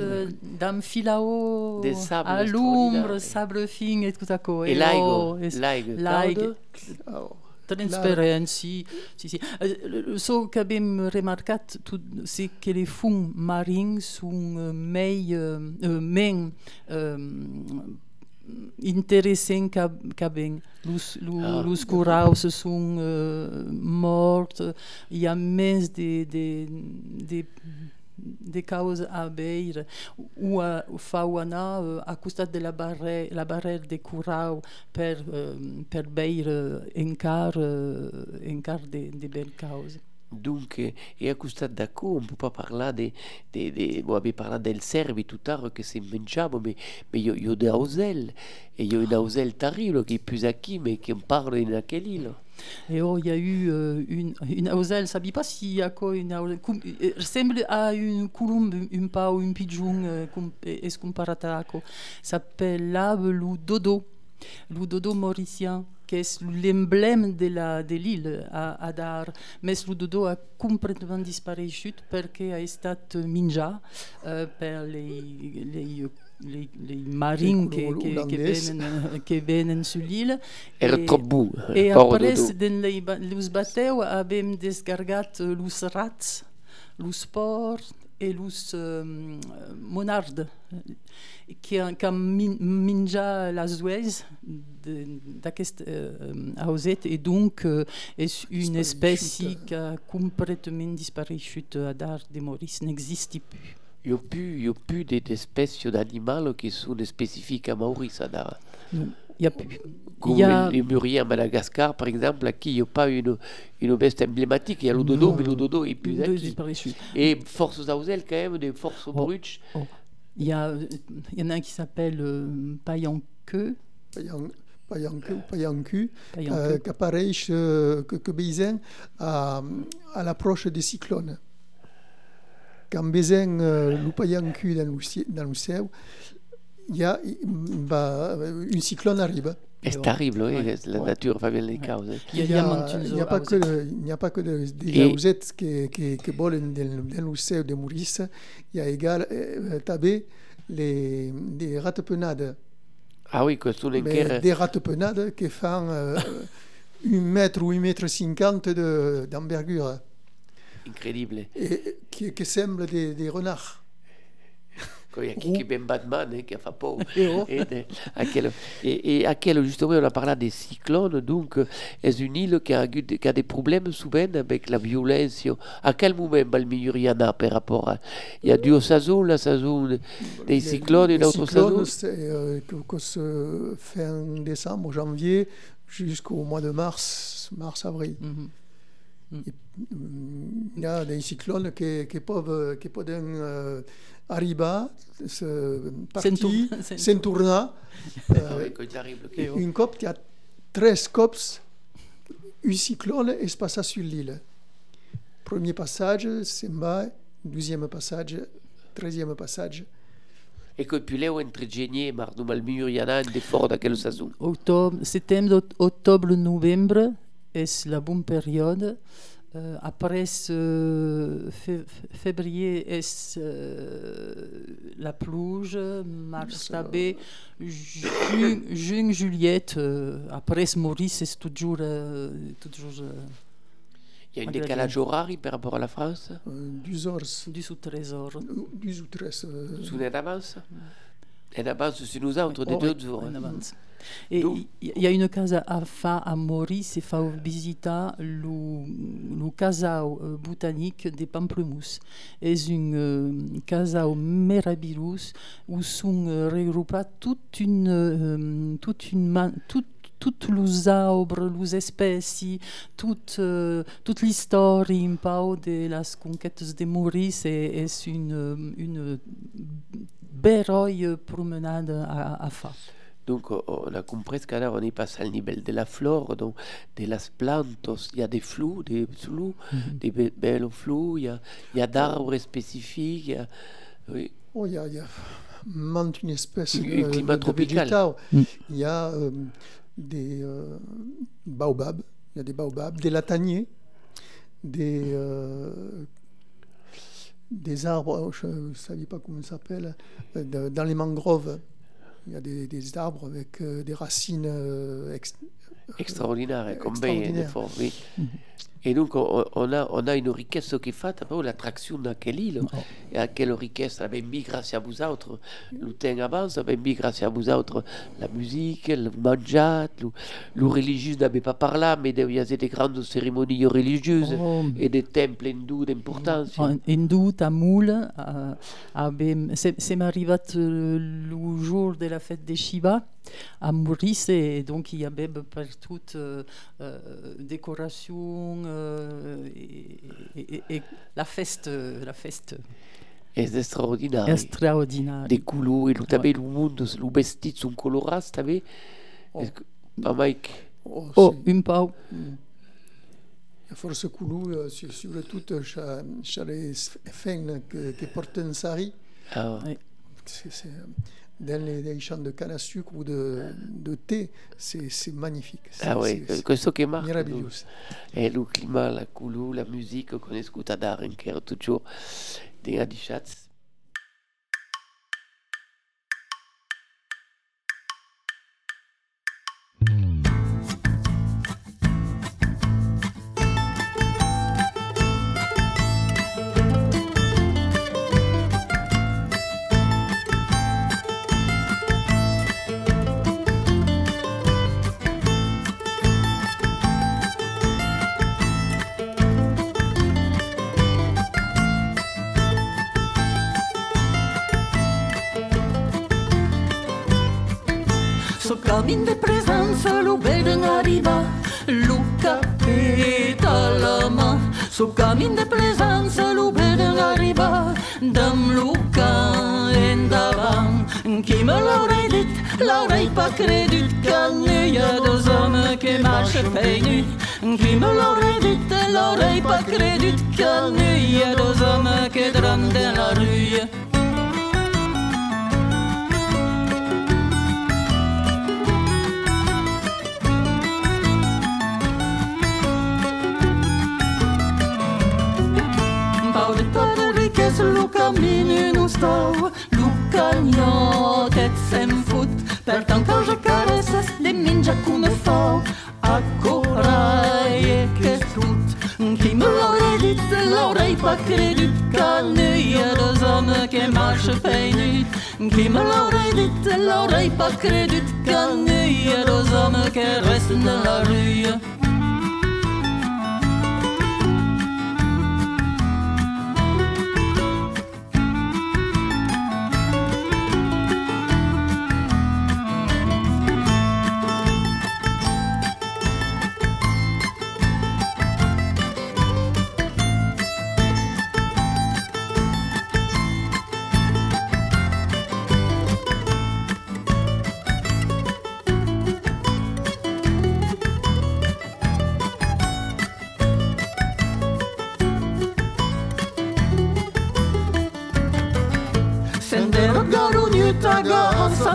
d'amphilao, Des sables à l'ombre, sable fin et tout à coup. Et oh, l'aigle, et- l'aigle, l'aigle. Transparent, si, si, si. Euh, Ce qu'abbiamo remarcat, tout- c'est que les fonds marins sont euh, mai, euh, interessant qu'à ben. Los ah. courants se sont eh, morts il y a mens de de de de causes à beir ou à fauana eh, à cause de la barre la barrière des courants per eh, per beir en car en car de de belles causes. D'Aco, on ne peut pas parler de, de, de vous avez parlé del cervi tout à l'heure que c'est mangeable, mais mais il y a- il y a des auselles, et il y a une mais qui en parle dans quelle île. Et oh, il y a eu euh, une, une auselle, je ne pas s'il y a quoi une cum- euh, ressemble à une colombe, un pas ou un pigeon, euh, com- est comparé à quoi? s'appelle là le dodo, le dodo mauricien, qui est l'emblème de la de l'île à, à Dar. Mais le dodo a complètement disparu parce qu'il a été mangé euh, par les, les, les, les marins qui, qui, viennent, qui viennent sur l'île. Era Et- trop beau. e Pauvre après, dans les, ba- los bateu, abbiamo descargat eh, los rats, los porcs et los euh, monardes, eh, qui ont min, minja la zuez d'aquest euh, auset, et donc euh, est une espèce qui a complètement disparu à Dar de Maurice, n'existe plus. Il n'y a plus, il y a plus des- d'espèces d'animaux qui sont spécifiques à Maurice. là. Il n'y a plus. Comme y a- les, mûriers à Madagascar, par exemple, à qui il n'y a pas une, une emblématique. Il y a le dodo, mais le dodo est plus acquis. Et forces auselles, quand même, des forces Oh. bruches. Il y, a, il y en a un qui s'appelle euh, Payanqueux. Payan- Payancu, Payancu, Payanqueux. euh, euh, que, que à, à l'approche des cyclones. Quand besoin euh, le Payancu dans le, dans le ciel, il y a bah, une cyclone arrive. C'est terrible, oui, Ouais. la nature fait bien les causes. hein. Il y a, Il n'y a, pas que, il a pas que de- des Et- ausettes qui, qui, qui volent dans, dans le ciel de Maurice, il y a également euh, tabé les, des rates-penades. Ah oui, que sous les Mais guerres. des rates-penades qui font euh, un mètre ou un mètre cinquante de- d'envergure Incroyable. et qui, qui semblent des, des renards. Quand il y a est bien Batman, hein, qui a fait peur. Et à quel, et, et à quel, justement, on a parlé des cyclones, donc, euh, est une île qui a, des- qui a des problèmes souvent avec la violence? À quel moment Balmire il y en a par rapport à. Il y a du saison, la saison des Les- cyclones et les d'autres cyclones, saisons c'est euh, fin décembre, janvier, jusqu'au mois de mars, mars-avril. Mhm. Il y a des cyclones qui, qui peuvent, qui peuvent euh, arriver, se partir, S'entourner. Euh, une COP, il y a 13 COPs, un cyclone et se passe sur l'île. Premier passage, c'est bas, deuxième passage, treizième passage. E più leo entre genie e mar mal miglior y en a un de fort d'aquel saison. Octobre, septembre, oct- octobre, novembre est la bonne période. Euh, après euh, fé- février est euh, la plouge, mars també, juin, juin juillet, euh, après Maurice c'est toujours, euh, toujours euh, Il y a un décalage horaire par rapport à la France? Euh, 12 heures, du sous trésor. 12 ou 13. euh, Sous en avance En avance sur nous autres, des Oh, deux jours. en avance. Et il y, a une casa a fa a Maurice e fa visita lo casao euh, botanique des pamplemousses. Es un euh, casao merabilous où sont euh, regroupés toute une, toute une toute toutes les arbres, les espèces, toute, euh, toute l'histoire de las conquêtes de Maurice et est une, une belle promenade à, à faire. Donc, on a compris qu'alors on est passé au niveau de la flore, donc de las plantas. Il y a des flous, des flous, des be- belles flous, il y a, il y a d'arbres spécifiques. il y a- oui. Oh, il y a, il y a maintes une espèce de, un climat de- tropical. Mm. Il y a euh, des euh, baobabs, il y a des baobabs, des lataniers, des, euh, des arbres, oh, je ne savais pas comment ça s'appelle, euh, dans les mangroves. Il y a des, des arbres avec euh, des racines euh, ex- Extraordinaire, comme bien extraordinaire. fort, oui. Et donc, on, on a, on a une richesse qui est faite, après, l'attraction dans quelle île, et à quelle richesse, ben, grâce à vous autres, le temps avance, ben, grâce à vous autres, la musique, le manjat, le, le religieux n'avait pas par là, mais il y avait des grandes cérémonies religieuses Oh. et des temples hindous d'importance. Hindou, tamoul, euh, c'est c'est arrivé euh, le jour de la fête des Shiva à Maurice et donc il y avait partout euh, euh, décoration euh, et, et- et la fête, euh, la fête Et c'est extraordinaire. extraordinaire. Des couleurs, et le tabe, le monde, le vestit sont colorés, tu savez. Est-ce que- Pas Mike? Oh, Oh, une pau. Euh, le euh, femmes qui, qui portent un sari. Ah, euh, dans les, les champs de canne à sucre ou de, de thé, c'est magnifique. Ah oui, c'est- questo che marca. Meraviglioso. E le climat, la couleur, la musique qu'on écoute à dar encore toujours des di camin de presenza lo vedono arriva lo capita la mà So camin de presenza lo vedono arriva dam Luca endavant Qui me l'aurait dit, l'aurait pas crédit Qu'il n'y a deux hommes qui marchent pieds nus Qui me l'aurait dit, l'aurait pas crédit Qu'il n'y a deux hommes qui drament dans la rue no stau, et se'n fot, per que jo caresses de menja com me fau, a corai que és tot. Qui me l'aurait dit, l'aurait pas hi ha dos homes que marxen fent nit. Qui me l'aurait dit, l'aurait pas crédit, cal no hi ha dos homes que resten de la rue.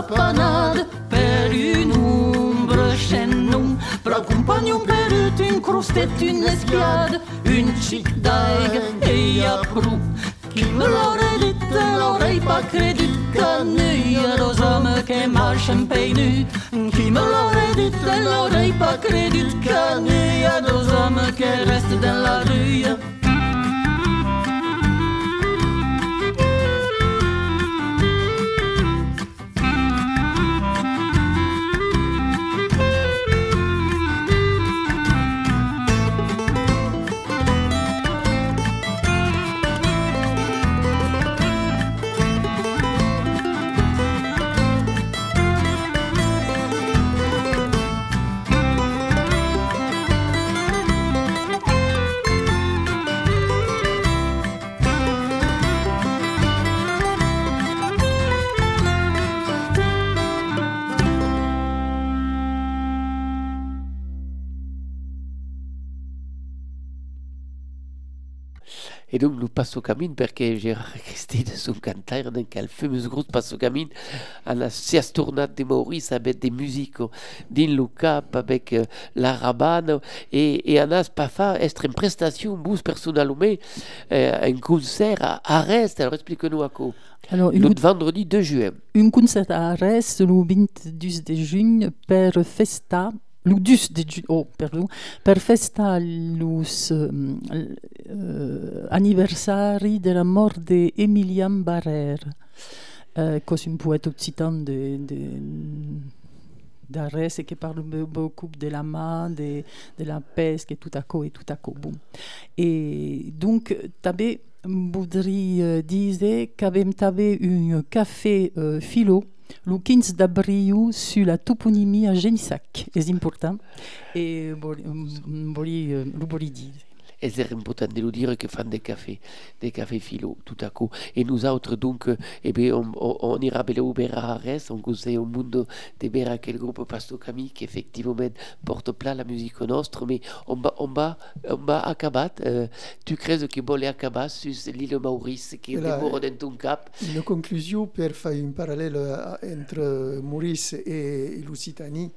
Panade per une ombre chaînon Bra compagnon per une crostette, une espiade Une chic dague et a prou. Qui me l'aurait dit, l'aurait pas crédit Canille aux hommes qui marchent en pays nu. Qui me l'aurait dit, l'aurait pas crédit Canille aux hommes qui restent dans la rue Et donc nous passons au camin parce que Gérard Christine son cantaire dans quel fameux groupe passe au camin à la sieste tournade de Maurice avec des musiques din cap avec euh, la rabane et, et Anas Pafa est une prestation bus personnellement euh, un concert à Arrest alors explique-nous à quoi Alors, le vendredi 2 juin. Un concert à Arès le 22 de juin per festa 2 de oh, pardon, per festa los um, uh, anniversari de la mort de Emilian Barrère, uh, cos un poète occitan de, d'Arès et qui parle beaucoup de la main, de, de la pesque et tout à coup et tout à coup. Bon. Et donc, t'avais voudrais dire qu'avem t'avais un café uh, philo 15 d'avril sur la toponymie à Genissac. C'est important. Et je voulais le Et c'est important de nous dire que fan des cafés, des cafés philo, tout à coup. Et nous autres, donc, eh bien, on, on, on ira au Arès, on conseille au monde de Bera, quel groupe Pasto Camille, qui effectivement porte plat la musique nostre, mais on va, on va, on va à Cabat. Euh, tu crées que bon à Cabat, sur l'île Maurice, qui est mort dans ton cap. Une conclusion pour faire un parallèle entre Maurice et l'Occitanie.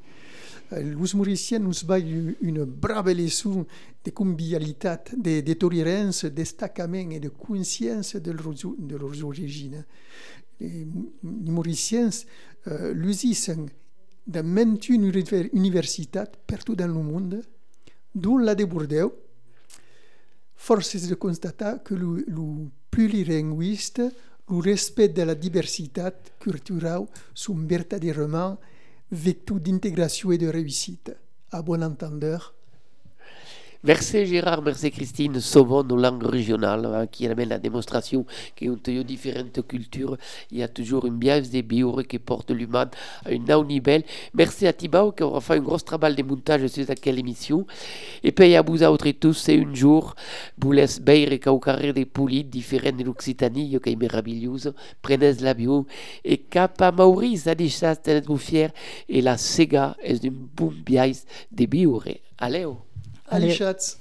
Els mauriciens nous baillent une brave leçon de convivialité, de, de tolérance, de destacament et de conscience de leurs, de leurs origines. Les, les mauriciens euh, l'usent dans maintes universités partout dans le monde, dont la de Bordeaux. Force est de constater que le, le le respect de la diversité culturelle sont véritablement vecteur d'intégration et de réussite. À bon entendeur. Merci Gérard, merci Christine. Sauvons nos langues régionales, hein, qui amène la démonstration qu'ont différentes cultures. Il y a toujours une biais des biures qui porte l'humain à une niveau. Merci à Thibaut qui aura fait un gros travail de montage sur cette émission. Et puis à vous autres et tous, c'est un jour, vous laissez beire et carré des poulies différentes de l'Occitanie, qui est merveilleuse. Prenez la bio. Et à Maurice, à des chasses, vous fiers. Et la Sega est une bonne biais des biures. Allez, oh. Allez, Schatz.